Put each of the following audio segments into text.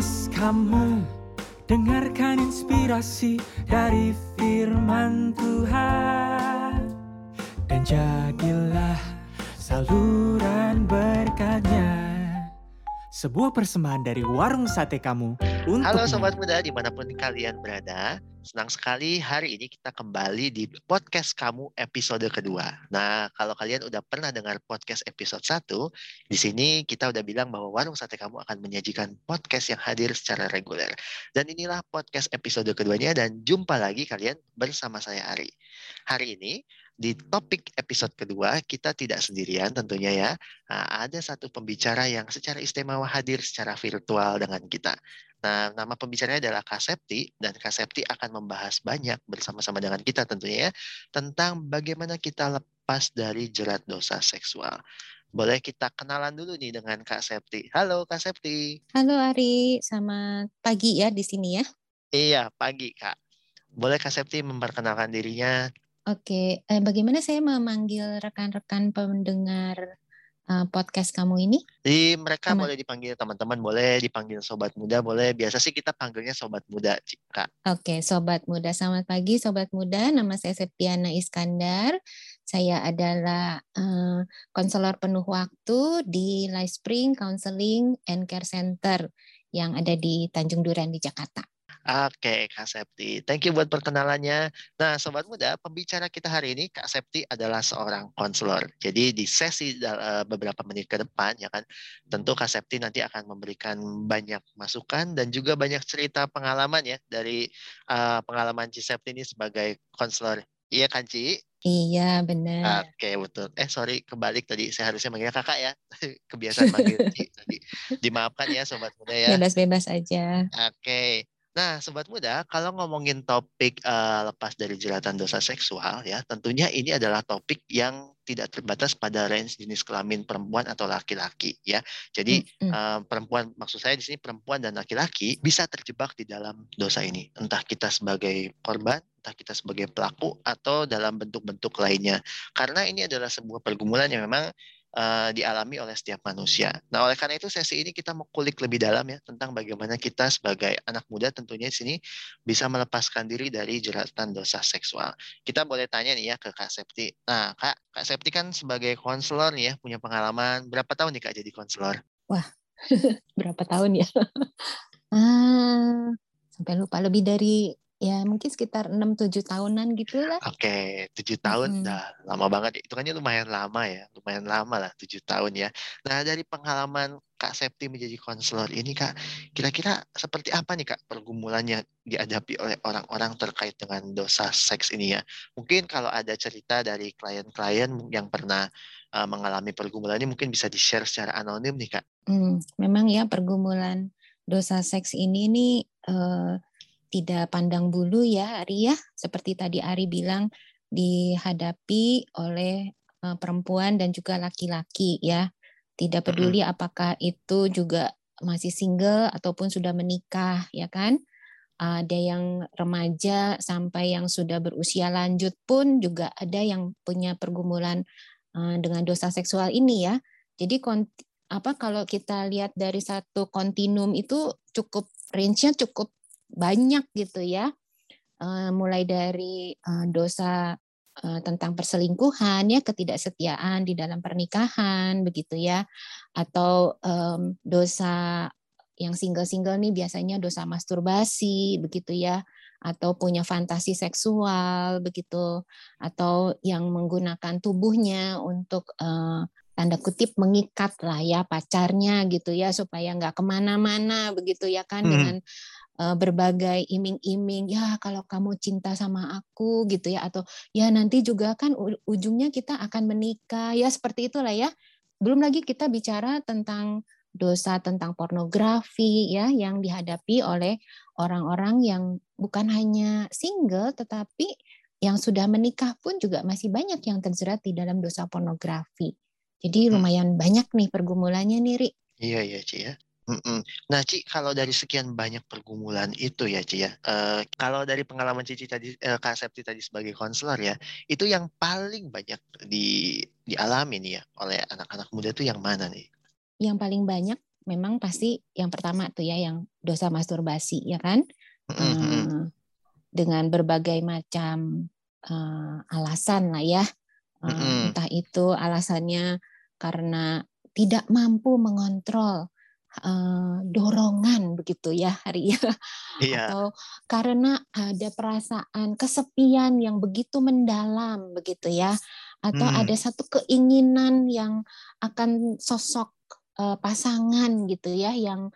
podcast kamu. Dengarkan inspirasi dari firman Tuhan. Dan jadilah saluran berkatnya. Sebuah persembahan dari warung sate kamu untuk Halo Sobat Muda di mana pun kalian berada Senang sekali hari ini kita kembali di podcast kamu episode kedua Nah kalau kalian udah pernah dengar podcast episode 1 Di sini kita udah bilang bahwa warung sate kamu akan menyajikan podcast yang hadir secara reguler Dan inilah podcast episode keduanya dan jumpa lagi kalian bersama saya Ari Hari ini di topik episode kedua kita tidak sendirian tentunya ya. Nah, ada satu pembicara yang secara istimewa hadir secara virtual dengan kita. Nah, nama pembicaranya adalah Kak Septi dan Kak Septi akan membahas banyak bersama-sama dengan kita tentunya ya tentang bagaimana kita lepas dari jerat dosa seksual. Boleh kita kenalan dulu nih dengan Kak Septi. Halo Kak Septi. Halo Ari, selamat pagi ya di sini ya. Iya, pagi Kak. Boleh Kak Septi memperkenalkan dirinya Oke, eh, bagaimana saya memanggil rekan-rekan pendengar uh, podcast kamu ini? Di mereka Teman. boleh dipanggil teman-teman, boleh dipanggil sobat muda, boleh. Biasa sih kita panggilnya sobat muda, Kak. Oke, sobat muda. Selamat pagi, sobat muda. Nama saya Septiana Iskandar. Saya adalah uh, konselor penuh waktu di Life Spring Counseling and Care Center yang ada di Tanjung Duren di Jakarta. Oke, Kak Septi. Thank you buat perkenalannya. Nah, Sobat Muda, pembicara kita hari ini, Kak Septi adalah seorang konselor. Jadi di sesi uh, beberapa menit ke depan, ya kan, tentu Kak Septi nanti akan memberikan banyak masukan dan juga banyak cerita pengalaman ya dari uh, pengalaman Ci Septi ini sebagai konselor. Iya kan, Ci? Iya, benar. Oke, betul. Eh, sorry, kebalik tadi. Saya harusnya manggilnya kakak ya. Kebiasaan manggil Ci tadi. Dimaafkan ya, Sobat Muda ya. Bebas-bebas aja. Oke. Nah, sobat muda, kalau ngomongin topik uh, lepas dari jeratan dosa seksual ya, tentunya ini adalah topik yang tidak terbatas pada range jenis kelamin perempuan atau laki-laki ya. Jadi mm -hmm. uh, perempuan maksud saya di sini perempuan dan laki-laki bisa terjebak di dalam dosa ini. Entah kita sebagai korban, entah kita sebagai pelaku atau dalam bentuk-bentuk lainnya. Karena ini adalah sebuah pergumulan yang memang uh, dialami oleh setiap manusia. Nah, oleh karena itu sesi ini kita mau kulik lebih dalam ya tentang bagaimana kita sebagai anak muda tentunya di sini bisa melepaskan diri dari jeratan dosa seksual. Kita boleh tanya nih ya ke Kak Septi. Nah, Kak, Kak Septi kan sebagai konselor ya punya pengalaman berapa tahun nih Kak jadi konselor? Wah, berapa tahun ya? ah, sampai lupa lebih dari ya mungkin sekitar 6-7 tahunan gitu lah. Oke, tujuh tahun hmm. dah lama banget. Itu kan lumayan lama ya, lumayan lama lah tujuh tahun ya. Nah dari pengalaman Kak Septi menjadi konselor ini Kak, kira-kira seperti apa nih Kak pergumulan yang dihadapi oleh orang-orang terkait dengan dosa seks ini ya? Mungkin kalau ada cerita dari klien-klien yang pernah uh, mengalami pergumulan ini mungkin bisa di-share secara anonim nih Kak. Hmm, memang ya pergumulan dosa seks ini nih uh, tidak pandang bulu ya Ari ya. Seperti tadi Ari bilang dihadapi oleh uh, perempuan dan juga laki-laki ya. Tidak peduli apakah itu juga masih single ataupun sudah menikah ya kan? Ada yang remaja sampai yang sudah berusia lanjut pun juga ada yang punya pergumulan uh, dengan dosa seksual ini ya. Jadi apa kalau kita lihat dari satu kontinum itu cukup range-nya cukup banyak gitu ya. Uh, mulai dari uh, dosa uh, tentang perselingkuhan ya ketidaksetiaan di dalam pernikahan begitu ya. Atau um, dosa yang single-single nih biasanya dosa masturbasi begitu ya. Atau punya fantasi seksual begitu. Atau yang menggunakan tubuhnya untuk uh, tanda kutip mengikat lah ya pacarnya gitu ya supaya nggak ke mana-mana begitu ya kan hmm. dengan Eh, berbagai iming-iming ya kalau kamu cinta sama aku gitu ya atau ya nanti juga kan ujungnya kita akan menikah ya seperti itulah ya belum lagi kita bicara tentang dosa tentang pornografi ya yang dihadapi oleh orang-orang yang bukan hanya single tetapi yang sudah menikah pun juga masih banyak yang terjerat di dalam dosa pornografi. Jadi hmm. lumayan banyak nih pergumulannya nih, Ri. Iya, iya, Ci ya. Mm-mm. Nah, Ci, kalau dari sekian banyak pergumulan itu ya, Ci ya, uh, kalau dari pengalaman Cici tadi, uh, Kak Septi tadi sebagai konselor ya, itu yang paling banyak di dialami nih ya oleh anak-anak muda itu yang mana nih? Yang paling banyak memang pasti yang pertama tuh ya yang dosa masturbasi ya kan uh, dengan berbagai macam uh, alasan lah ya uh, entah itu alasannya karena tidak mampu mengontrol uh, dorongan begitu ya hari ya iya. atau karena ada perasaan kesepian yang begitu mendalam begitu ya atau hmm. ada satu keinginan yang akan sosok uh, pasangan gitu ya yang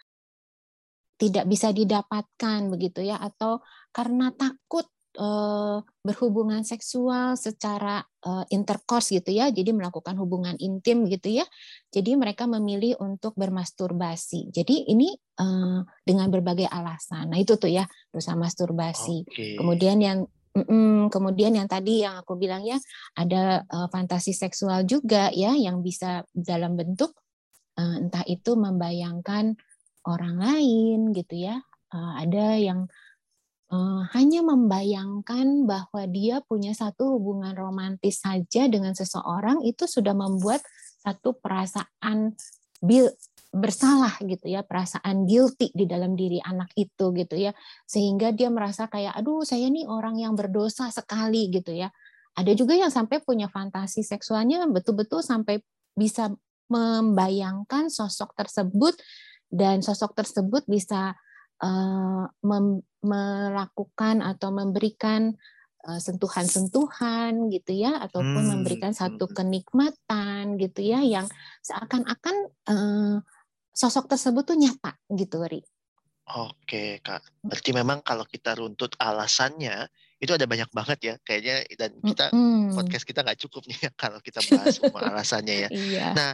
tidak bisa didapatkan begitu ya atau karena takut uh, berhubungan seksual secara uh, intercourse gitu ya, jadi melakukan hubungan intim gitu ya. Jadi mereka memilih untuk bermasturbasi. Jadi ini uh, dengan berbagai alasan. Nah itu tuh ya dosa masturbasi. Okay. Kemudian yang kemudian yang tadi yang aku bilang ya ada uh, fantasi seksual juga ya yang bisa dalam bentuk uh, entah itu membayangkan orang lain gitu ya uh, ada yang uh, hanya membayangkan bahwa dia punya satu hubungan romantis saja dengan seseorang itu sudah membuat satu perasaan bersalah gitu ya perasaan guilty di dalam diri anak itu gitu ya. Sehingga dia merasa kayak aduh saya nih orang yang berdosa sekali gitu ya. Ada juga yang sampai punya fantasi seksualnya betul-betul sampai bisa membayangkan sosok tersebut dan sosok tersebut bisa uh, melakukan atau memberikan uh, sentuhan-sentuhan gitu ya ataupun hmm. memberikan satu kenikmatan gitu ya yang seakan-akan uh, sosok tersebut tuh nyata gitu Ri. Oke kak, berarti memang kalau kita runtut alasannya itu ada banyak banget ya kayaknya dan kita mm. podcast kita nggak cukup nih kalau kita bahas semua alasannya ya. Iya. Nah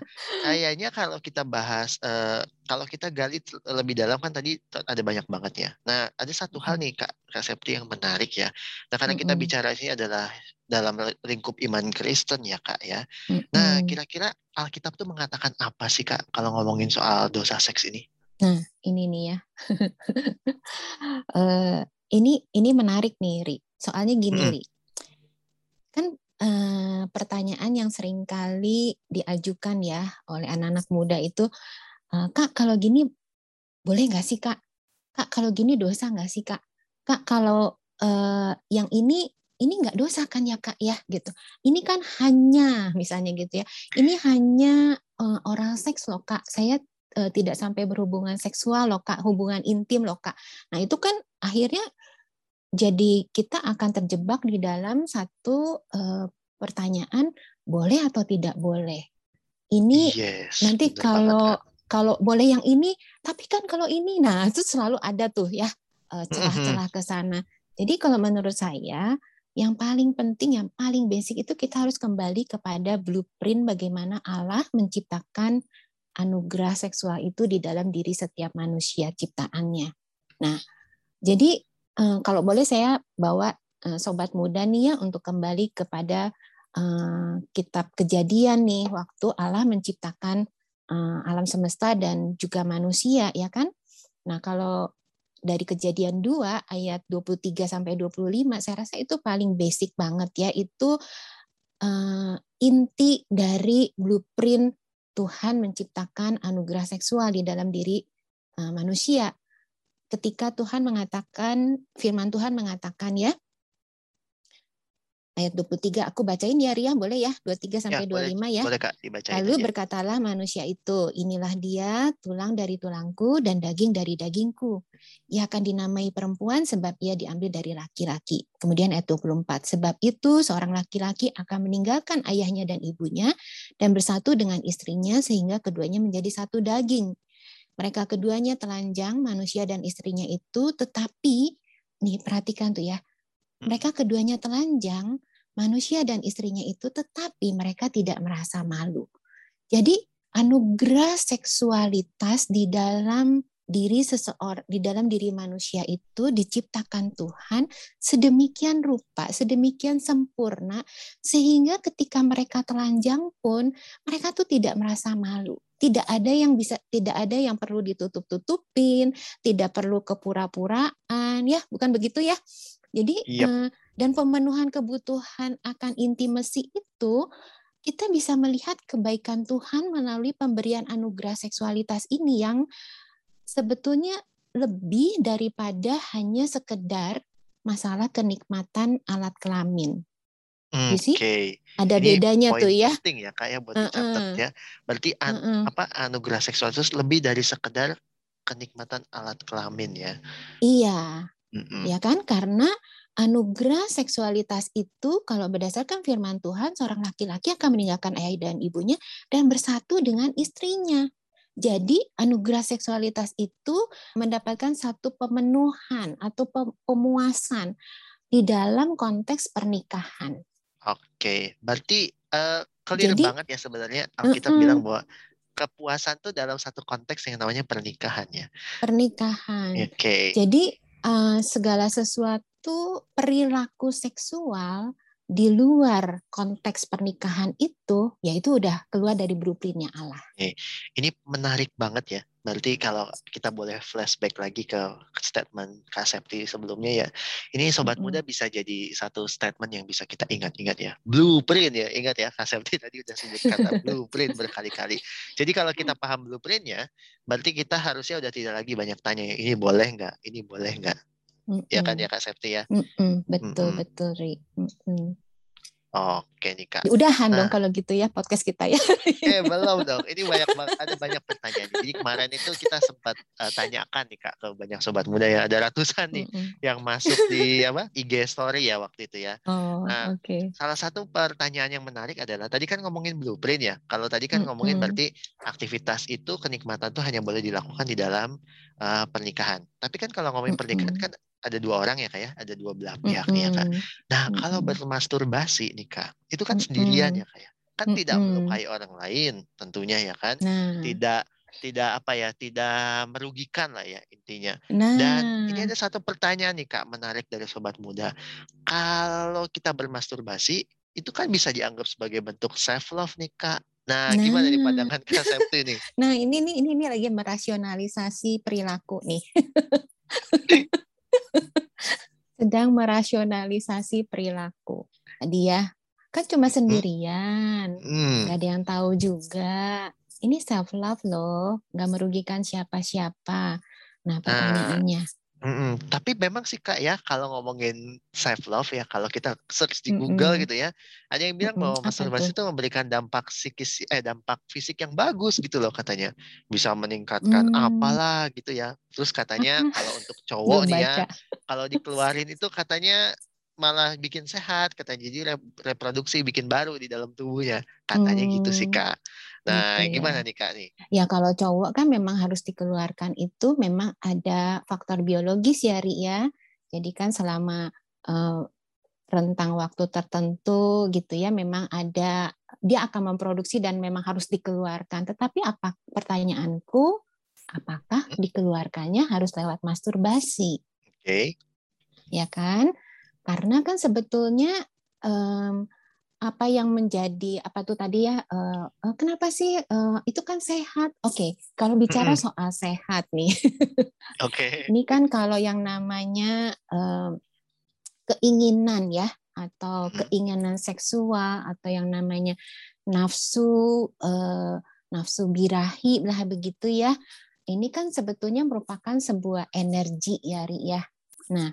kayaknya kalau kita bahas uh, kalau kita gali lebih dalam kan tadi ada banyak banget ya. Nah ada satu hal nih kak kak Septi yang menarik ya. Nah karena kita bicara ini adalah dalam lingkup iman Kristen ya kak ya. Nah kira-kira Alkitab tuh mengatakan apa sih kak kalau ngomongin soal dosa seks ini? Nah ini nih ya. uh, ini ini menarik nih Ri Soalnya gini, hmm. kan eh, pertanyaan yang sering kali diajukan ya oleh anak-anak muda itu, eh, kak kalau gini boleh nggak sih kak? Kak kalau gini dosa nggak sih kak? Kak kalau eh, yang ini ini nggak dosa kan ya kak ya gitu. Ini kan hanya misalnya gitu ya. Ini hanya uh, orang seks loh kak. Saya uh, tidak sampai berhubungan seksual loh kak, hubungan intim loh kak. Nah itu kan akhirnya jadi kita akan terjebak di dalam satu uh, pertanyaan boleh atau tidak boleh. Ini yes, nanti kalau kalau boleh yang ini, tapi kan kalau ini, nah itu selalu ada tuh ya eh, celah-celah ke sana. Jadi kalau menurut saya yang paling penting, yang paling basic itu kita harus kembali kepada blueprint bagaimana Allah menciptakan anugerah seksual itu di dalam diri setiap manusia ciptaannya. Nah, jadi kalau boleh saya bawa eh, sobat muda nih ya untuk kembali kepada eh, kitab kejadian nih waktu Allah menciptakan alam semesta dan juga manusia ya kan. Nah, kalau dari kejadian 2 ayat 23 sampai 25 saya rasa itu paling basic banget ya itu uh, inti dari blueprint Tuhan menciptakan anugerah seksual di dalam diri uh, manusia ketika Tuhan mengatakan, firman Tuhan mengatakan ya, ayat 23 aku bacain ya Ria boleh ya 23 sampai ya, 25 boleh, ya. Boleh Kak dibacain. Lalu aja. berkatalah manusia itu, inilah dia tulang dari tulangku dan daging dari dagingku. Ia akan dinamai perempuan sebab ia diambil dari laki-laki. Kemudian ayat 24, sebab itu seorang laki-laki akan meninggalkan ayahnya dan ibunya dan bersatu dengan istrinya sehingga keduanya menjadi satu daging. Mereka keduanya telanjang, manusia dan istrinya itu, tetapi, nih perhatikan tuh ya, mereka keduanya telanjang, manusia dan istrinya itu, tetapi mereka tidak merasa malu. Jadi anugerah seksualitas di dalam diri seseorang di dalam diri manusia itu diciptakan Tuhan sedemikian rupa, sedemikian sempurna sehingga ketika mereka telanjang pun mereka tuh tidak merasa malu tidak ada yang bisa tidak ada yang perlu ditutup-tutupin, tidak perlu kepura-puraan ya, bukan begitu ya. Jadi yep. uh, dan pemenuhan kebutuhan akan intimasi itu kita bisa melihat kebaikan Tuhan melalui pemberian anugerah seksualitas ini yang sebetulnya lebih daripada hanya sekedar masalah kenikmatan alat kelamin. Oke. Okay. Ada Ini bedanya tuh ya. Penting ya kak ya buat uh -uh. ya. Berarti an, uh -uh. apa anugerah seksual itu lebih dari sekedar kenikmatan alat kelamin ya. Iya. Mm -mm. Ya kan karena anugerah seksualitas itu kalau berdasarkan firman Tuhan seorang laki-laki akan meninggalkan ayah dan ibunya dan bersatu dengan istrinya. Jadi anugerah seksualitas itu mendapatkan satu pemenuhan atau pemuasan di dalam konteks pernikahan. Oke, berarti uh, clear Jadi, banget ya sebenarnya Alkitab uh -uh. bilang bahwa kepuasan tuh dalam satu konteks yang namanya pernikahan ya. Pernikahan. Oke. Okay. Jadi uh, segala sesuatu perilaku seksual di luar konteks pernikahan itu, yaitu udah keluar dari blueprintnya Allah. Oke. Ini menarik banget ya. Berarti kalau kita boleh flashback lagi ke statement Kak Septi sebelumnya ya, ini sobat mm -hmm. muda bisa jadi satu statement yang bisa kita ingat-ingat ya. Blueprint ya, ingat ya Kak Septi tadi udah sebut kata blueprint berkali-kali. Jadi kalau kita paham blueprintnya, berarti kita harusnya udah tidak lagi banyak tanya ini boleh nggak, ini boleh nggak Mm-mm. Ya kan ya Kak Septi ya? Mm-mm. Betul, Mm-mm. betul Ri. Mm-mm. Oke nih kak. Udahan nah, dong kalau gitu ya podcast kita ya. eh belum dong. Ini banyak banget ada banyak pertanyaan. Jadi kemarin itu kita sempat uh, tanyakan nih kak ke banyak sobat muda ya. Ada ratusan nih mm -hmm. yang masuk di apa IG story ya waktu itu ya. Oh, nah, Okay. Salah satu pertanyaan yang menarik adalah tadi kan ngomongin blueprint ya. Kalau tadi kan mm -hmm. ngomongin berarti aktivitas itu kenikmatan tuh hanya boleh dilakukan di dalam uh, pernikahan. Tapi kan kalau ngomongin mm -hmm. pernikahan kan ada dua orang ya kak ya, ada dua belah pihak mm -hmm. ya kak. Nah mm -hmm. kalau bermasturbasi nih kak, itu kan sendirian mm -hmm. ya kak ya, kan mm -hmm. tidak melukai orang lain tentunya ya kan, nah. tidak tidak apa ya, tidak merugikan lah ya intinya. Nah. Dan ini ada satu pertanyaan nih kak, menarik dari sobat muda. Kalau kita bermasturbasi, itu kan bisa dianggap sebagai bentuk self love nih kak. Nah, nah, gimana nih pandangan Kak Septi nih? Nah, ini nih ini ini lagi merasionalisasi perilaku nih. sedang merasionalisasi perilaku. Dia kan cuma sendirian, hmm. gak ada yang tahu juga. Ini self love loh, gak merugikan siapa-siapa. Nah pertanyaannya, Mm-mm. Tapi memang sih kak ya kalau ngomongin self love ya kalau kita search di Google Mm-mm. gitu ya ada yang bilang Mm-mm. bahwa masturbasi itu memberikan dampak psikis eh dampak fisik yang bagus gitu loh katanya bisa meningkatkan mm. apalah gitu ya terus katanya kalau untuk cowok nih ya kalau dikeluarin itu katanya malah bikin sehat katanya jadi reproduksi bikin baru di dalam tubuhnya katanya mm. gitu sih mm. kak Nah, gitu ya. gimana nih Kak nih? Ya kalau cowok kan memang harus dikeluarkan itu memang ada faktor biologis ya Ri ya. Jadi kan selama uh, rentang waktu tertentu gitu ya memang ada dia akan memproduksi dan memang harus dikeluarkan. Tetapi apa pertanyaanku apakah hmm? dikeluarkannya harus lewat masturbasi? Oke. Okay. Ya kan? Karena kan sebetulnya um, apa yang menjadi apa tuh tadi ya uh, uh, kenapa sih uh, itu kan sehat oke okay, kalau bicara mm -hmm. soal sehat nih oke okay. ini kan kalau yang namanya uh, keinginan ya atau keinginan seksual atau yang namanya nafsu uh, nafsu birahi lah begitu ya ini kan sebetulnya merupakan sebuah energi ya Ri ya nah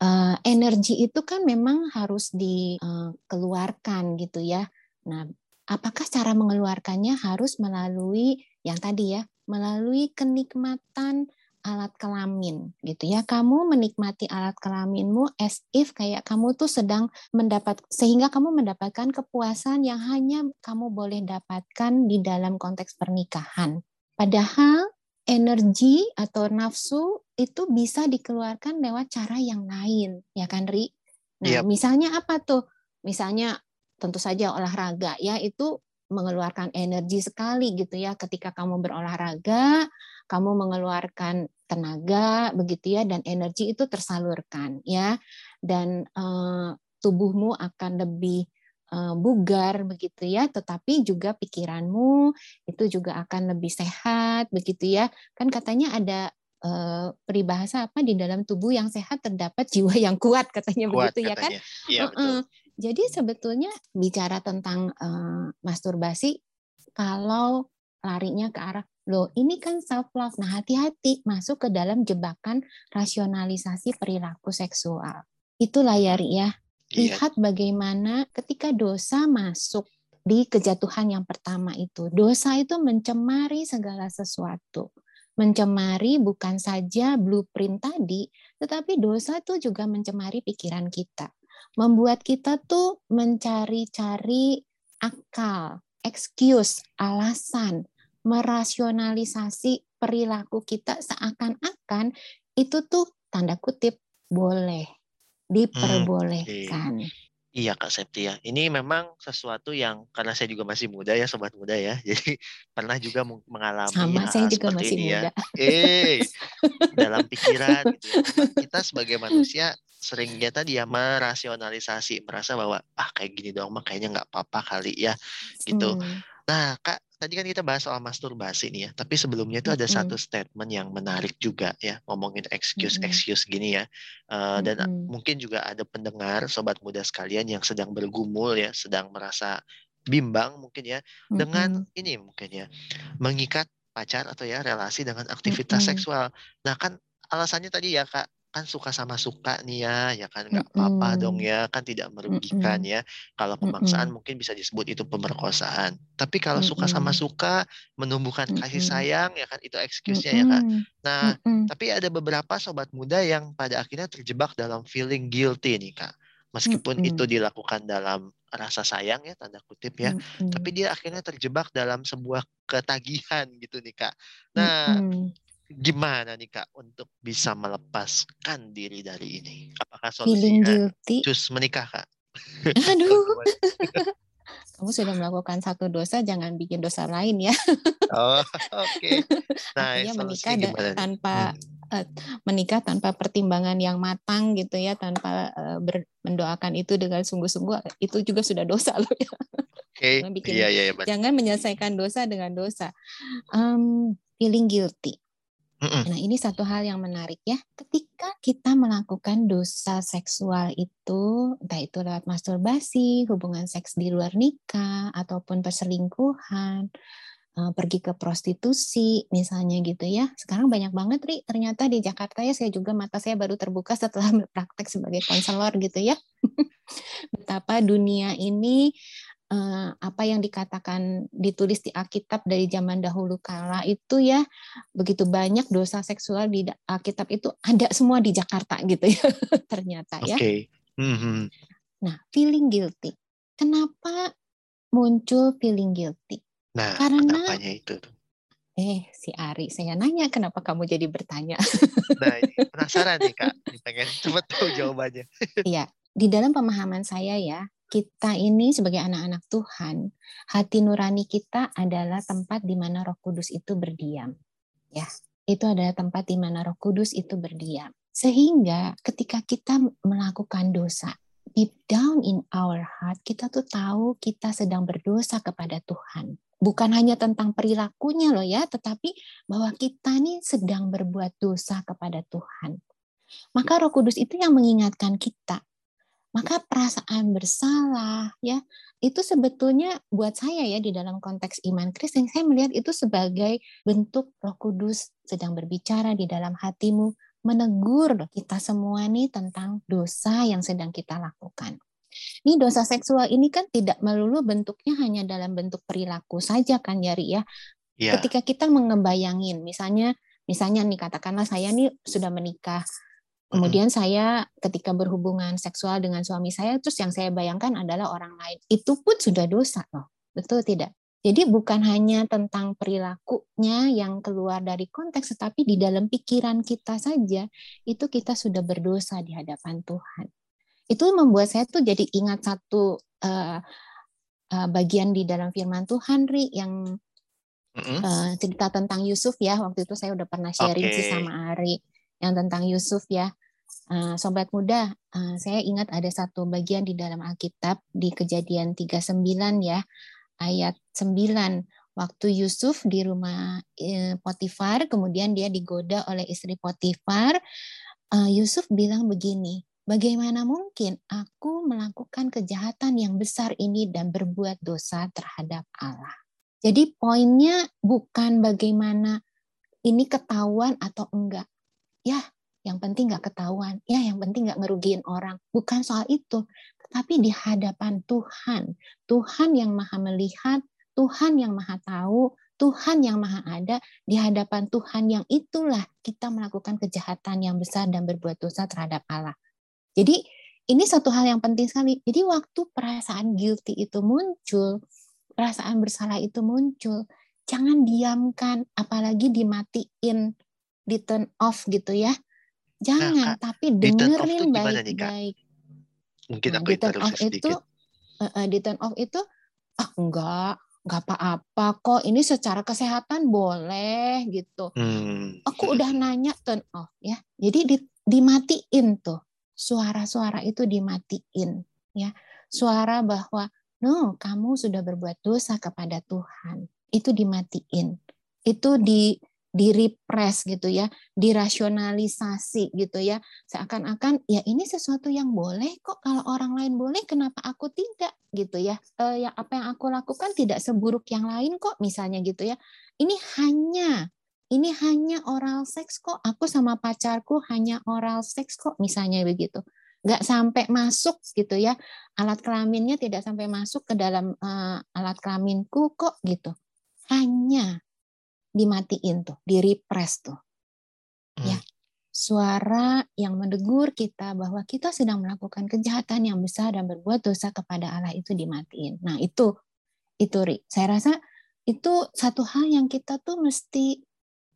uh, energi itu kan memang harus dikeluarkan gitu ya. Nah, apakah cara mengeluarkannya harus melalui yang tadi ya, melalui kenikmatan alat kelamin gitu ya. Kamu menikmati alat kelaminmu as if kayak kamu tuh sedang mendapat sehingga kamu mendapatkan kepuasan yang hanya kamu boleh dapatkan di dalam konteks pernikahan. Padahal energi atau nafsu itu bisa dikeluarkan lewat cara yang lain, ya kan Ri? Nah, yep. misalnya apa tuh? Misalnya tentu saja olahraga ya itu mengeluarkan energi sekali gitu ya ketika kamu berolahraga, kamu mengeluarkan tenaga begitu ya dan energi itu tersalurkan ya dan uh, tubuhmu akan lebih bugar begitu ya, tetapi juga pikiranmu itu juga akan lebih sehat begitu ya. Kan katanya ada uh, peribahasa apa di dalam tubuh yang sehat terdapat jiwa yang kuat katanya kuat, begitu katanya. ya kan? Ya, uh -uh. Jadi sebetulnya bicara tentang uh, masturbasi, kalau larinya ke arah loh ini kan self love. Nah hati-hati masuk ke dalam jebakan rasionalisasi perilaku seksual. Itulah ya Ri ya. Iya. Lihat bagaimana ketika dosa masuk di kejatuhan yang pertama itu. Dosa itu mencemari segala sesuatu. Mencemari bukan saja blueprint tadi, tetapi dosa itu juga mencemari pikiran kita membuat kita tuh mencari-cari akal, excuse, alasan, merasionalisasi perilaku kita seakan-akan itu tuh tanda kutip boleh, diperbolehkan. Hmm, Iya Kak Septia, ini memang sesuatu yang karena saya juga masih muda ya sobat muda ya, jadi pernah juga mengalami Sama, hal saya juga masih ini ya. muda. ya. Eh, dalam pikiran gitu. Ya. Kita sebagai manusia seringnya tadi ya merasionalisasi merasa bahwa ah kayak gini doang mah kayaknya nggak apa-apa kali ya gitu. Hmm. Nah kak tadi kan kita bahas soal masturbasi nih ya, tapi sebelumnya itu ada hmm. satu statement yang menarik juga ya ngomongin excuse hmm. excuse gini ya, uh, dan hmm. mungkin juga ada pendengar sobat muda sekalian yang sedang bergumul ya, sedang merasa bimbang mungkin ya hmm. dengan ini mungkin ya mengikat pacar atau ya relasi dengan aktivitas hmm. seksual. Nah kan alasannya tadi ya kak kan suka sama suka nih ya, ya kan nggak apa-apa dong ya, kan tidak merugikan mm -hmm. ya. Kalau pemaksaan mm -hmm. mungkin bisa disebut itu pemerkosaan. Tapi kalau mm -hmm. suka sama suka, menumbuhkan mm -hmm. kasih sayang ya kan itu excuse-nya mm -hmm. ya kan. Nah, mm -hmm. tapi ada beberapa sobat muda yang pada akhirnya terjebak dalam feeling guilty nih kak. Meskipun mm -hmm. itu dilakukan dalam rasa sayang ya tanda kutip ya, mm -hmm. tapi dia akhirnya terjebak dalam sebuah ketagihan gitu nih kak. Nah, mm -hmm gimana nih kak untuk bisa melepaskan diri dari ini? Apakah solusinya cus menikah kak? Aduh. Kamu sudah melakukan satu dosa, jangan bikin dosa lain ya. oh, oke. Okay. Nah, Artinya menikah tanpa hmm. uh, menikah tanpa pertimbangan yang matang gitu ya, tanpa uh, ber, mendoakan itu dengan sungguh-sungguh, itu juga sudah dosa loh ya. Oke. Okay. Iya, iya, iya, jangan menyelesaikan dosa dengan dosa. Um, feeling guilty Nah, ini satu hal yang menarik ya. Ketika kita melakukan dosa seksual itu, entah itu lewat masturbasi, hubungan seks di luar nikah, ataupun perselingkuhan, eh, pergi ke prostitusi, misalnya gitu ya. Sekarang banyak banget, Ri. Ternyata di Jakarta ya, saya juga mata saya baru terbuka setelah praktek sebagai konselor gitu ya. Betapa dunia ini uh, apa yang dikatakan ditulis di Alkitab dari zaman dahulu kala itu ya begitu banyak dosa seksual di Alkitab itu ada semua di Jakarta gitu ya ternyata ya. Okay. Mm-hmm. Nah, feeling guilty. Kenapa muncul feeling guilty? Nah, Karena itu Eh, si Ari, saya nanya kenapa kamu jadi bertanya. nah, ini penasaran nih Kak, pengen cepet tahu jawabannya. Iya, di dalam pemahaman saya ya, kita ini sebagai anak-anak Tuhan, hati nurani kita adalah tempat di mana Roh Kudus itu berdiam. Ya, itu adalah tempat di mana Roh Kudus itu berdiam. Sehingga ketika kita melakukan dosa, deep down in our heart kita tuh tahu kita sedang berdosa kepada Tuhan. Bukan hanya tentang perilakunya loh ya, tetapi bahwa kita nih sedang berbuat dosa kepada Tuhan. Maka Roh Kudus itu yang mengingatkan kita maka perasaan bersalah ya itu sebetulnya buat saya ya di dalam konteks iman Kristen saya melihat itu sebagai bentuk Roh Kudus sedang berbicara di dalam hatimu menegur kita semua nih tentang dosa yang sedang kita lakukan. Ini dosa seksual ini kan tidak melulu bentuknya hanya dalam bentuk perilaku saja kan Yari ya. Yeah. Ketika kita mengebayangin misalnya misalnya nih katakanlah saya nih sudah menikah Kemudian saya ketika berhubungan seksual dengan suami saya, terus yang saya bayangkan adalah orang lain. Itu pun sudah dosa loh. Betul tidak? Jadi bukan hanya tentang perilakunya yang keluar dari konteks, tetapi di dalam pikiran kita saja itu kita sudah berdosa di hadapan Tuhan. Itu membuat saya tuh jadi ingat satu uh, uh, bagian di dalam Firman Tuhan, Ri, yang uh, cerita tentang Yusuf ya. Waktu itu saya udah pernah sharing okay. sih sama Ari yang tentang Yusuf ya. Uh, Sobat muda, uh, saya ingat ada satu bagian di dalam Alkitab di kejadian 39 ya, ayat 9. Waktu Yusuf di rumah uh, Potifar, kemudian dia digoda oleh istri Potifar, Yusuf bilang begini, bagaimana mungkin aku melakukan kejahatan yang besar ini dan berbuat dosa terhadap Allah. Jadi poinnya bukan bagaimana ini ketahuan atau enggak. Ya, yang penting nggak ketahuan. Ya, yang penting nggak ngerugiin orang. Bukan soal itu. Tetapi di hadapan Tuhan. Tuhan yang maha melihat, Tuhan yang maha tahu, Tuhan yang maha ada, di hadapan Tuhan yang itulah kita melakukan kejahatan yang besar dan berbuat dosa terhadap Allah. Jadi ini satu hal yang penting sekali. Jadi waktu perasaan guilty itu muncul, perasaan bersalah itu muncul, jangan diamkan, apalagi dimatiin, di turn off gitu ya. Jangan, nah, tapi dengerin baik-baik. Mungkin nah, aku di turn off itu, uh, di turn off itu, ah enggak, nggak apa-apa kok ini secara kesehatan boleh gitu. Hmm. aku udah nanya turn off ya. Jadi di, dimatiin tuh suara-suara itu dimatiin ya. Suara bahwa no kamu sudah berbuat dosa kepada Tuhan. Itu dimatiin. Itu di di repress gitu ya, dirasionalisasi gitu ya. Seakan-akan ya ini sesuatu yang boleh kok kalau orang lain boleh kenapa aku tidak gitu ya. E, ya apa yang aku lakukan tidak seburuk yang lain kok misalnya gitu ya. Ini hanya ini hanya oral seks kok. Aku sama pacarku hanya oral seks kok misalnya begitu. Nggak sampai masuk gitu ya. Alat kelaminnya tidak sampai masuk ke dalam uh, alat kelaminku kok gitu. Hanya dimatiin tuh, di repress tuh. Ya. Hmm. Ya. Suara yang mendegur kita bahwa kita sedang melakukan kejahatan yang besar dan berbuat dosa kepada Allah itu dimatiin. Nah, itu itu Ri. Saya rasa itu satu hal yang kita tuh mesti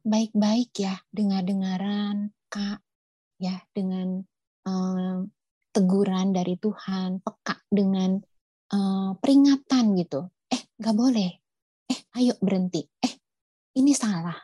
baik-baik ya dengar-dengaran Kak ya dengan um, teguran dari Tuhan, peka dengan uh, peringatan gitu. Eh, nggak boleh. Eh, ayo berhenti. Eh, ini salah.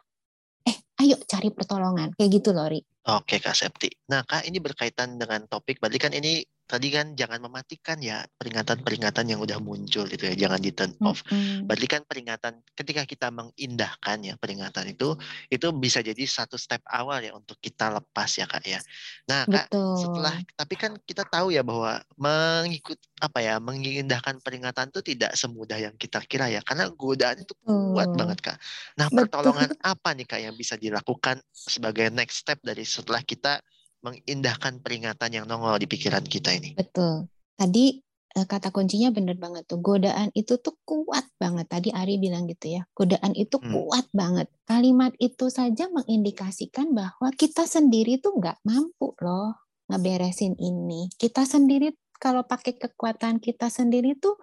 Eh, ayo cari pertolongan. Kayak gitu loh, Ri. Oke, Kak Septi. Nah, Kak, ini berkaitan dengan topik, berarti kan ini tadi kan jangan mematikan ya peringatan-peringatan yang udah muncul gitu ya jangan di turn off mm-hmm. berarti kan peringatan ketika kita mengindahkan ya peringatan itu itu bisa jadi satu step awal ya untuk kita lepas ya kak ya nah kak Betul. setelah tapi kan kita tahu ya bahwa mengikut apa ya mengindahkan peringatan itu tidak semudah yang kita kira ya karena godaan itu kuat banget kak nah pertolongan Betul. apa nih kak yang bisa dilakukan sebagai next step dari setelah kita mengindahkan peringatan yang nongol di pikiran kita ini. Betul. Tadi eh, kata kuncinya benar banget tuh. Godaan itu tuh kuat banget. Tadi Ari bilang gitu ya. Godaan itu hmm. kuat banget. Kalimat itu saja mengindikasikan bahwa kita sendiri tuh nggak mampu loh ngeberesin ini. Kita sendiri kalau pakai kekuatan kita sendiri tuh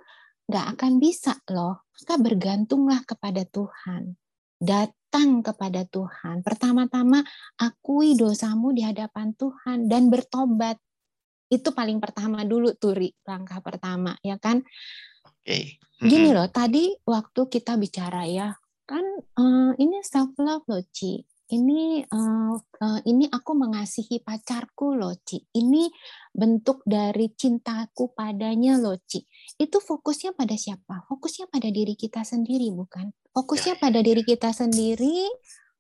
nggak akan bisa loh. Maka bergantunglah kepada Tuhan. Dat datang kepada Tuhan. Pertama-tama akui dosamu di hadapan Tuhan dan bertobat. Itu paling pertama dulu Turi, langkah pertama ya kan. Oke. Okay. Gini loh, tadi waktu kita bicara ya, kan uh, ini self love loh Ci ini uh, uh, ini aku mengasihi pacarku loh Ci ini bentuk dari cintaku padanya loh Ci itu fokusnya pada siapa fokusnya pada diri kita sendiri bukan fokusnya ya, pada ya, diri ya. kita sendiri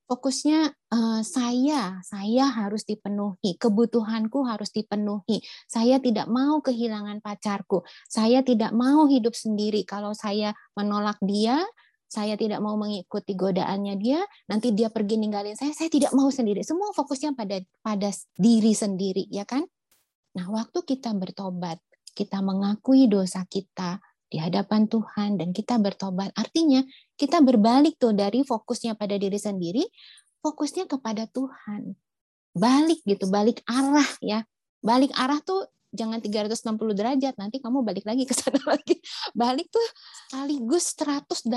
fokusnya uh, saya saya harus dipenuhi kebutuhanku harus dipenuhi saya tidak mau kehilangan pacarku saya tidak mau hidup sendiri kalau saya menolak dia saya tidak mau mengikuti godaannya dia, nanti dia pergi ninggalin saya, saya tidak mau sendiri. Semua fokusnya pada pada diri sendiri, ya kan? Nah, waktu kita bertobat, kita mengakui dosa kita di hadapan Tuhan dan kita bertobat, artinya kita berbalik tuh dari fokusnya pada diri sendiri, fokusnya kepada Tuhan. Balik gitu, balik arah ya. Balik arah tuh jangan 360 derajat nanti kamu balik lagi ke sana lagi. Balik tuh sekaligus 180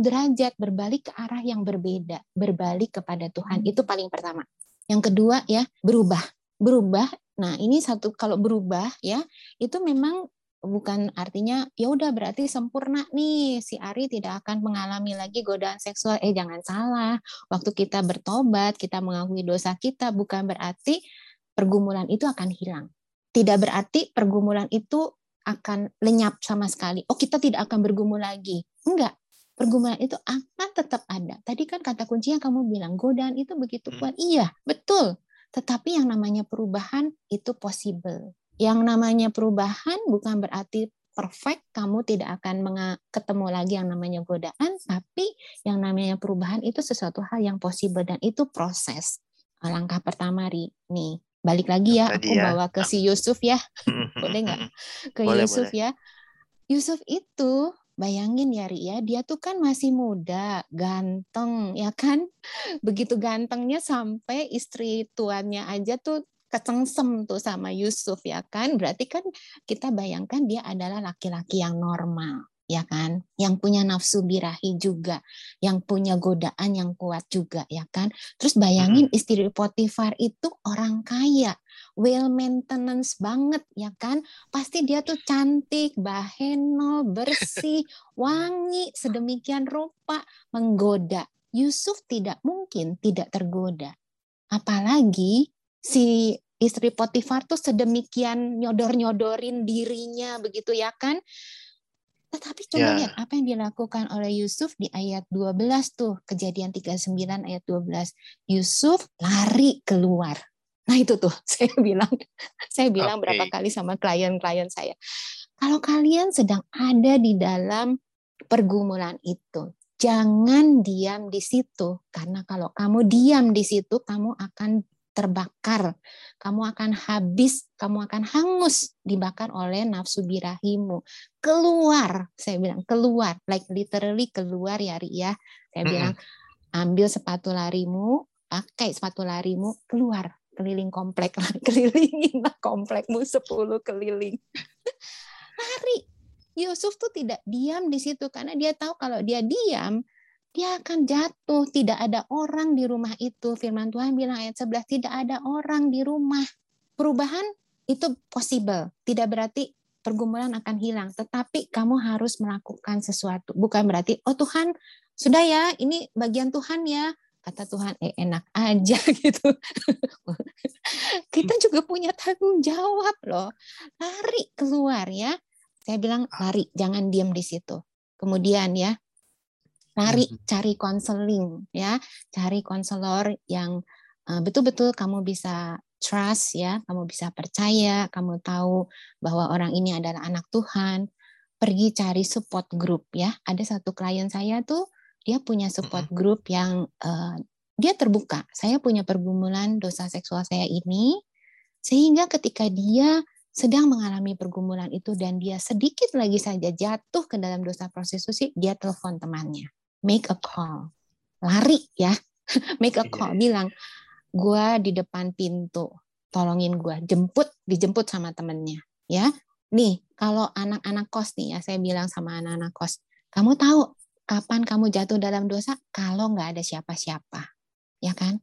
derajat berbalik ke arah yang berbeda berbalik kepada Tuhan. Itu paling pertama. Yang kedua ya berubah. Berubah nah ini satu kalau berubah ya itu memang bukan artinya ya udah berarti sempurna nih si Ari tidak akan mengalami lagi godaan seksual eh jangan salah waktu kita bertobat kita mengakui dosa kita bukan berarti pergumulan itu akan hilang tidak berarti pergumulan itu akan lenyap sama sekali. Oh, kita tidak akan bergumul lagi. Enggak. Pergumulan itu akan tetap ada. Tadi kan kata kuncinya kamu bilang godaan itu begitu hmm. kuat. Iya, betul. Tetapi yang namanya perubahan itu possible. Yang namanya perubahan bukan berarti perfect, kamu tidak akan ketemu lagi yang namanya godaan, tapi yang namanya perubahan itu sesuatu hal yang possible dan itu proses. Langkah pertama, Ri, nih balik lagi ya, Tadi aku ya. bawa ke si Yusuf ya, boleh nggak? Ke boleh, Yusuf boleh. ya. Yusuf itu bayangin ya Ri ya, dia tuh kan masih muda, ganteng ya kan. Begitu gantengnya sampai istri tuannya aja tuh kecengsem tuh sama Yusuf ya kan. Berarti kan kita bayangkan dia adalah laki-laki yang normal ya kan, yang punya nafsu birahi juga, yang punya godaan yang kuat juga ya kan. Terus bayangin istri Potifar itu orang kaya, well maintenance banget ya kan. Pasti dia tuh cantik, baheno, bersih, wangi, sedemikian rupa, menggoda. Yusuf tidak mungkin tidak tergoda. Apalagi si istri Potifar tuh sedemikian nyodor-nyodorin dirinya begitu ya kan. Tetapi coba yeah. lihat apa yang dilakukan oleh Yusuf di ayat 12 tuh, kejadian 39 ayat 12. Yusuf lari keluar. Nah itu tuh saya bilang, saya bilang okay. berapa kali sama klien-klien saya. Kalau kalian sedang ada di dalam pergumulan itu, jangan diam di situ karena kalau kamu diam di situ kamu akan terbakar, kamu akan habis, kamu akan hangus dibakar oleh nafsu birahimu. Keluar, saya bilang keluar, like literally keluar ya Ri ya. Saya bilang ambil sepatu larimu, pakai sepatu larimu, keluar keliling komplek, kelilingin komplekmu sepuluh keliling. Lari. Yusuf tuh tidak diam di situ karena dia tahu kalau dia diam, dia akan jatuh. Tidak ada orang di rumah itu. Firman Tuhan bilang ayat 11, tidak ada orang di rumah. Perubahan itu possible. Tidak berarti pergumulan akan hilang. Tetapi kamu harus melakukan sesuatu. Bukan berarti, oh Tuhan, sudah ya, ini bagian Tuhan ya. Kata Tuhan, eh enak aja gitu. Kita juga punya tanggung jawab loh. Lari keluar ya. Saya bilang lari, jangan diam di situ. Kemudian ya, Lari cari konseling ya, cari konselor yang eh, betul-betul kamu bisa trust ya, kamu bisa percaya, kamu tahu bahwa orang ini adalah anak Tuhan. Pergi cari support group ya. Ada satu klien saya tuh dia punya support group yang uh, dia terbuka. Saya punya pergumulan dosa seksual saya ini sehingga ketika dia sedang mengalami pergumulan itu dan dia sedikit lagi saja jatuh ke dalam dosa prostitusi, dia telepon temannya make a call. Lari ya, make a iya, call. Iya. Bilang, gue di depan pintu, tolongin gue. Jemput, dijemput sama temennya. Ya, nih kalau anak-anak kos nih ya, saya bilang sama anak-anak kos, kamu tahu kapan kamu jatuh dalam dosa? Kalau nggak ada siapa-siapa, ya kan?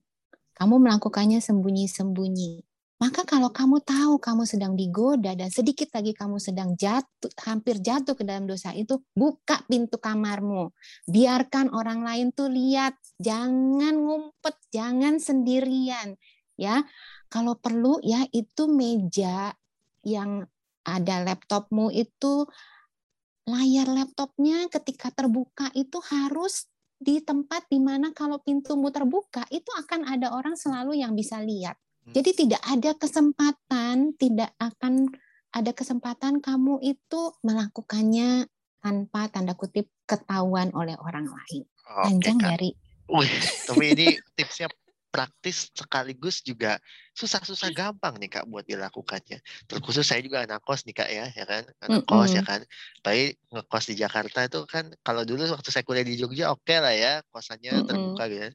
Kamu melakukannya sembunyi-sembunyi. Maka kalau kamu tahu kamu sedang digoda dan sedikit lagi kamu sedang jatuh, hampir jatuh ke dalam dosa itu, buka pintu kamarmu. Biarkan orang lain tuh lihat. Jangan ngumpet, jangan sendirian. Ya, kalau perlu ya itu meja yang ada laptopmu itu layar laptopnya ketika terbuka itu harus di tempat di mana kalau pintumu terbuka itu akan ada orang selalu yang bisa lihat. Jadi tidak ada kesempatan, tidak akan ada kesempatan kamu itu melakukannya tanpa tanda kutip ketahuan oleh orang lain. Panjang dari. Wih, tapi ini tipsnya praktis sekaligus juga susah-susah gampang nih kak buat dilakukannya. Terkhusus saya juga anak kos nih kak ya, ya kan, anak mm -hmm. kos ya kan. Baik ngekos di Jakarta itu kan, kalau dulu waktu saya kuliah di Jogja oke okay lah ya, kosannya mm -hmm. terbuka gitu.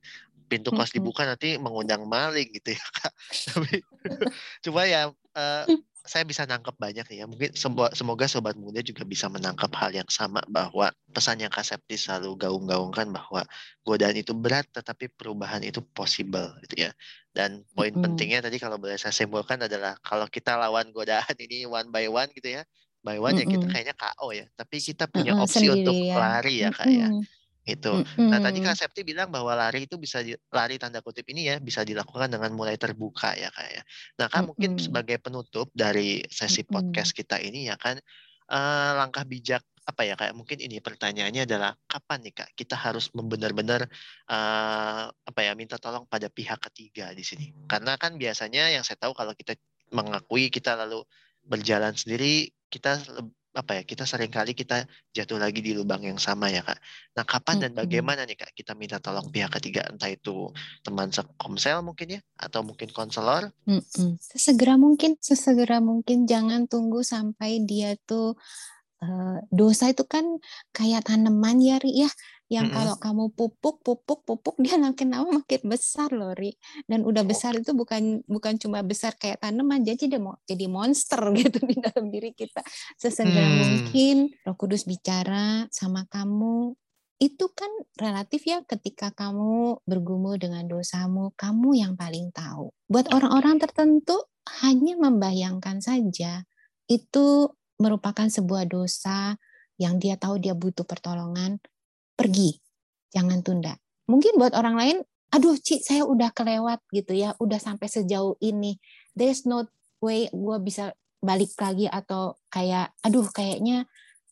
Pintu kos dibuka nanti mengundang maling gitu ya kak. Tapi coba ya uh, saya bisa nangkep banyak ya. Mungkin semoga sobat muda juga bisa menangkap hal yang sama bahwa pesan yang Kak Septi selalu gaung-gaungkan bahwa godaan itu berat tetapi perubahan itu possible gitu ya. Dan poin mm. pentingnya tadi kalau boleh saya simpulkan adalah kalau kita lawan godaan ini one by one gitu ya. By one mm -mm. ya kita kayaknya KO ya. Tapi kita punya opsi Sendiri, untuk ya. lari ya Kak ya itu. Mm-hmm. Nah tadi Kak Septi bilang bahwa lari itu bisa di, lari tanda kutip ini ya bisa dilakukan dengan mulai terbuka ya Kak ya. Nah kan mm-hmm. mungkin sebagai penutup dari sesi mm-hmm. podcast kita ini ya kan uh, langkah bijak apa ya kayak mungkin ini pertanyaannya adalah kapan nih kak kita harus benar-benar uh, apa ya minta tolong pada pihak ketiga di sini karena kan biasanya yang saya tahu kalau kita mengakui kita lalu berjalan sendiri kita apa ya kita sering kali kita jatuh lagi di lubang yang sama ya kak. Nah kapan dan bagaimana nih kak kita minta tolong pihak ketiga entah itu teman sekomsel mungkin ya atau mungkin konselor? Sesegera mungkin, sesegera mungkin jangan tunggu sampai dia tuh uh, dosa itu kan kayak tanaman ya Ri ya yang mm-hmm. kalau kamu pupuk pupuk pupuk dia makin lama makin besar loh Ri. Dan udah besar itu bukan bukan cuma besar kayak tanaman jadi dia mau jadi monster gitu di dalam diri kita. Sesegera hmm. mungkin Roh Kudus bicara sama kamu. Itu kan relatif ya ketika kamu bergumul dengan dosamu kamu yang paling tahu. Buat orang-orang tertentu hanya membayangkan saja itu merupakan sebuah dosa yang dia tahu dia butuh pertolongan pergi, jangan tunda. Mungkin buat orang lain, aduh Ci, saya udah kelewat gitu ya, udah sampai sejauh ini. There's no way gue bisa balik lagi atau kayak, aduh kayaknya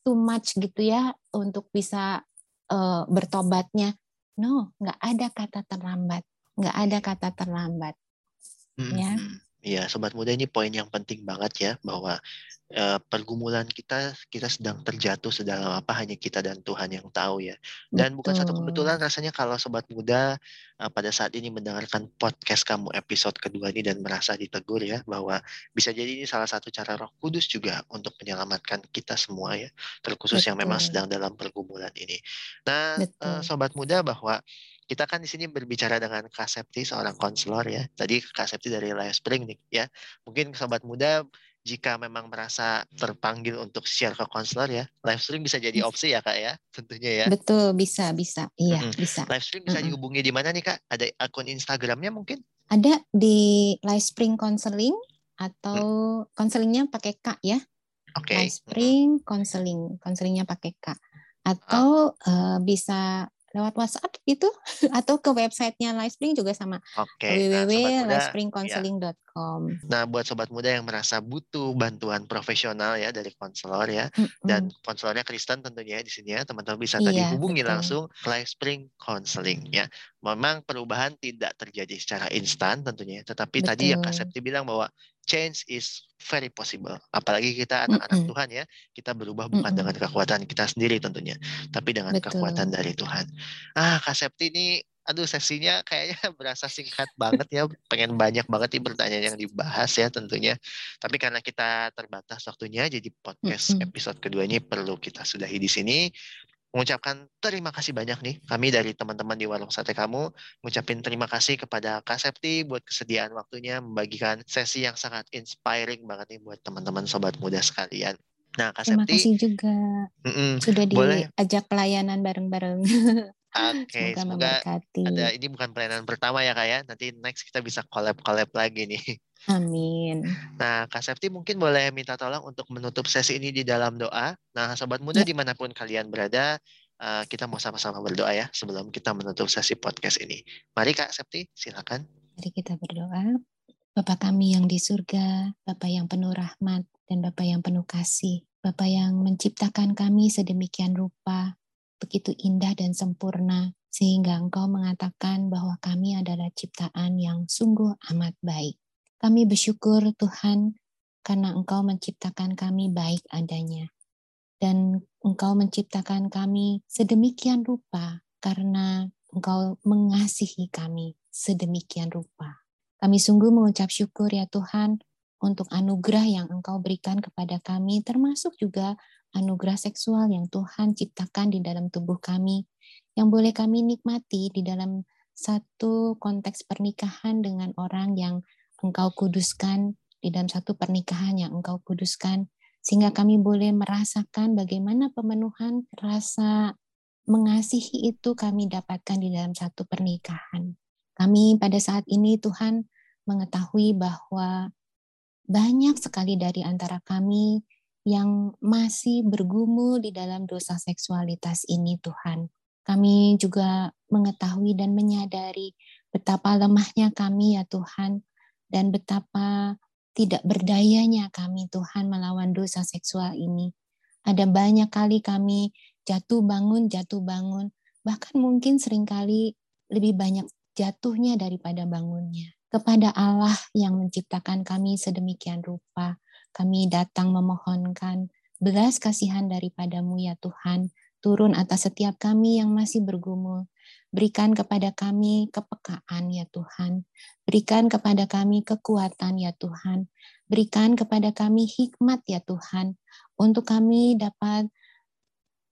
too much gitu ya untuk bisa uh, bertobatnya. No, nggak ada kata terlambat, nggak ada kata terlambat. Hmm. Ya. Iya, sobat muda ini poin yang penting banget ya bahwa uh, pergumulan kita kita sedang terjatuh sedalam apa hanya kita dan Tuhan yang tahu ya. Dan Betul. bukan satu kebetulan rasanya kalau sobat muda uh, pada saat ini mendengarkan podcast kamu episode kedua ini dan merasa ditegur ya bahwa bisa jadi ini salah satu cara Roh Kudus juga untuk menyelamatkan kita semua ya, terkhusus Betul. yang memang sedang dalam pergumulan ini. Nah, uh, sobat muda bahwa kita kan di sini berbicara dengan Kak Septi seorang konselor ya. Tadi Kak Septi dari Live Spring nih ya. Mungkin sobat muda jika memang merasa terpanggil untuk share ke konselor ya, live stream bisa jadi opsi ya kak ya, tentunya ya. Betul, bisa, bisa, iya, mm-hmm. bisa. Live stream bisa mm-hmm. dihubungi di mana nih kak? Ada akun Instagramnya mungkin? Ada di Live Spring Counseling atau konselingnya pakai K ya. Oke. Okay. Live Spring Counseling, konselingnya pakai K. Atau oh. uh, bisa lewat WhatsApp gitu atau ke websitenya Livespring juga sama okay. Nah, nah, buat sobat muda yang merasa butuh bantuan profesional ya dari konselor ya mm-hmm. dan konselornya Kristen tentunya di sini ya teman-teman bisa iya, tadi hubungi betul. langsung Livespring Counseling ya. Memang perubahan tidak terjadi secara instan tentunya, tetapi betul. tadi yang Kak Septi bilang bahwa change is very possible. Apalagi kita anak-anak mm -mm. Tuhan ya, kita berubah bukan mm -mm. dengan kekuatan kita sendiri tentunya, tapi dengan Betul. kekuatan dari Tuhan. Ah, Kak Septi ini aduh sesinya kayaknya berasa singkat banget ya pengen banyak banget nih pertanyaan yang dibahas ya tentunya tapi karena kita terbatas waktunya jadi podcast mm -hmm. episode kedua ini perlu kita sudahi di sini mengucapkan terima kasih banyak nih kami dari teman-teman di warung sate kamu mengucapkan terima kasih kepada Kak Septi buat kesediaan waktunya membagikan sesi yang sangat inspiring banget nih buat teman-teman sobat muda sekalian. Nah, Kak terima Septi, kasih juga mm-mm, sudah diajak pelayanan bareng-bareng. Oke, okay, semoga, semoga ada ini bukan pelayanan pertama ya kak ya. Nanti next kita bisa collab-collab lagi nih. Amin. Nah, Kak Septi mungkin boleh minta tolong untuk menutup sesi ini di dalam doa. Nah, sobat muda ya. di mana pun kalian berada, uh, kita mau sama-sama berdoa ya sebelum kita menutup sesi podcast ini. Mari Kak Septi, silakan. Mari kita berdoa. Bapak kami yang di surga, Bapak yang penuh rahmat, dan Bapak yang penuh kasih. Bapak yang menciptakan kami sedemikian rupa, begitu indah dan sempurna, sehingga Engkau mengatakan bahwa kami adalah ciptaan yang sungguh amat baik. Kami bersyukur Tuhan karena Engkau menciptakan kami baik adanya. Dan Engkau menciptakan kami sedemikian rupa karena Engkau mengasihi kami sedemikian rupa. Kami sungguh mengucap syukur ya Tuhan untuk anugerah yang Engkau berikan kepada kami, termasuk juga anugerah seksual yang Tuhan ciptakan di dalam tubuh kami, yang boleh kami nikmati di dalam satu konteks pernikahan dengan orang yang Engkau kuduskan di dalam satu pernikahan yang Engkau kuduskan, sehingga kami boleh merasakan bagaimana pemenuhan rasa mengasihi itu kami dapatkan di dalam satu pernikahan. Kami pada saat ini Tuhan mengetahui bahwa banyak sekali dari antara kami yang masih bergumul di dalam dosa seksualitas ini Tuhan. Kami juga mengetahui dan menyadari betapa lemahnya kami ya Tuhan dan betapa tidak berdayanya kami Tuhan melawan dosa seksual ini. Ada banyak kali kami jatuh bangun, jatuh bangun, bahkan mungkin sering kali lebih banyak jatuhnya daripada bangunnya. Kepada Allah yang menciptakan kami sedemikian rupa, kami datang memohonkan belas kasihan daripadamu ya Tuhan, turun atas setiap kami yang masih bergumul. Berikan kepada kami kepekaan ya Tuhan. Berikan kepada kami kekuatan ya Tuhan. Berikan kepada kami hikmat ya Tuhan. Untuk kami dapat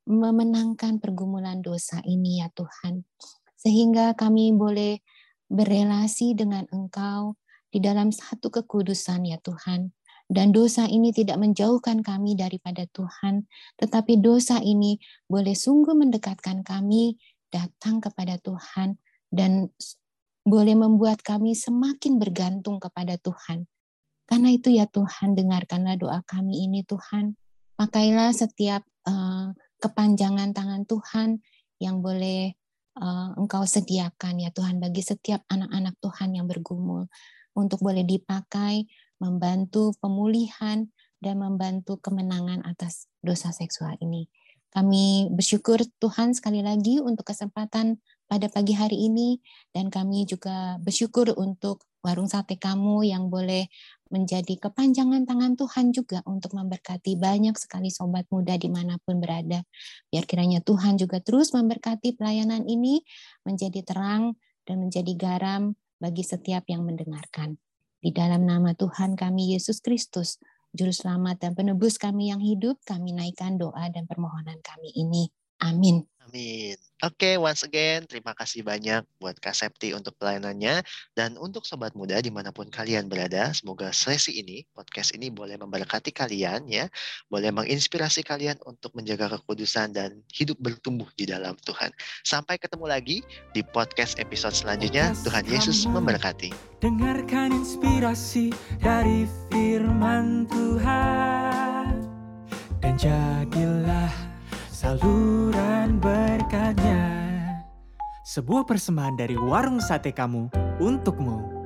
memenangkan pergumulan dosa ini ya Tuhan. Sehingga kami boleh berelasi dengan Engkau di dalam satu kekudusan ya Tuhan. Dan dosa ini tidak menjauhkan kami daripada Tuhan, tetapi dosa ini boleh sungguh mendekatkan kami datang kepada Tuhan dan boleh membuat kami semakin bergantung kepada Tuhan. Karena itu ya Tuhan, dengarkanlah doa kami ini Tuhan. Pakailah setiap uh, kepanjangan tangan Tuhan yang boleh uh, Engkau sediakan ya Tuhan bagi setiap anak-anak Tuhan yang bergumul untuk boleh dipakai membantu pemulihan dan membantu kemenangan atas dosa seksual ini. Kami bersyukur Tuhan sekali lagi untuk kesempatan pada pagi hari ini dan kami juga bersyukur untuk warung sate kamu yang boleh menjadi kepanjangan tangan Tuhan juga untuk memberkati banyak sekali sobat muda di mana pun berada. Biar kiranya Tuhan juga terus memberkati pelayanan ini menjadi terang dan menjadi garam bagi setiap yang mendengarkan. Di dalam nama Tuhan kami Yesus Kristus, Juru Selamat dan Penebus kami yang hidup, kami naikkan doa dan permohonan kami ini. Amin. Amin. Oke, okay, once again, terima kasih banyak buat Kak Septi untuk pelayanannya. Dan untuk sobat muda di mana pun kalian berada, semoga sesi ini, podcast ini boleh memberkati kalian ya. Boleh menginspirasi kalian untuk menjaga kekudusan dan hidup bertumbuh di dalam Tuhan. Sampai ketemu lagi di podcast episode selanjutnya. Tuhan Yesus memberkati. Dengarkan inspirasi dari firman Tuhan. Dan jadilah saluran berkatnya. Sebuah persembahan dari warung sate kamu untukmu.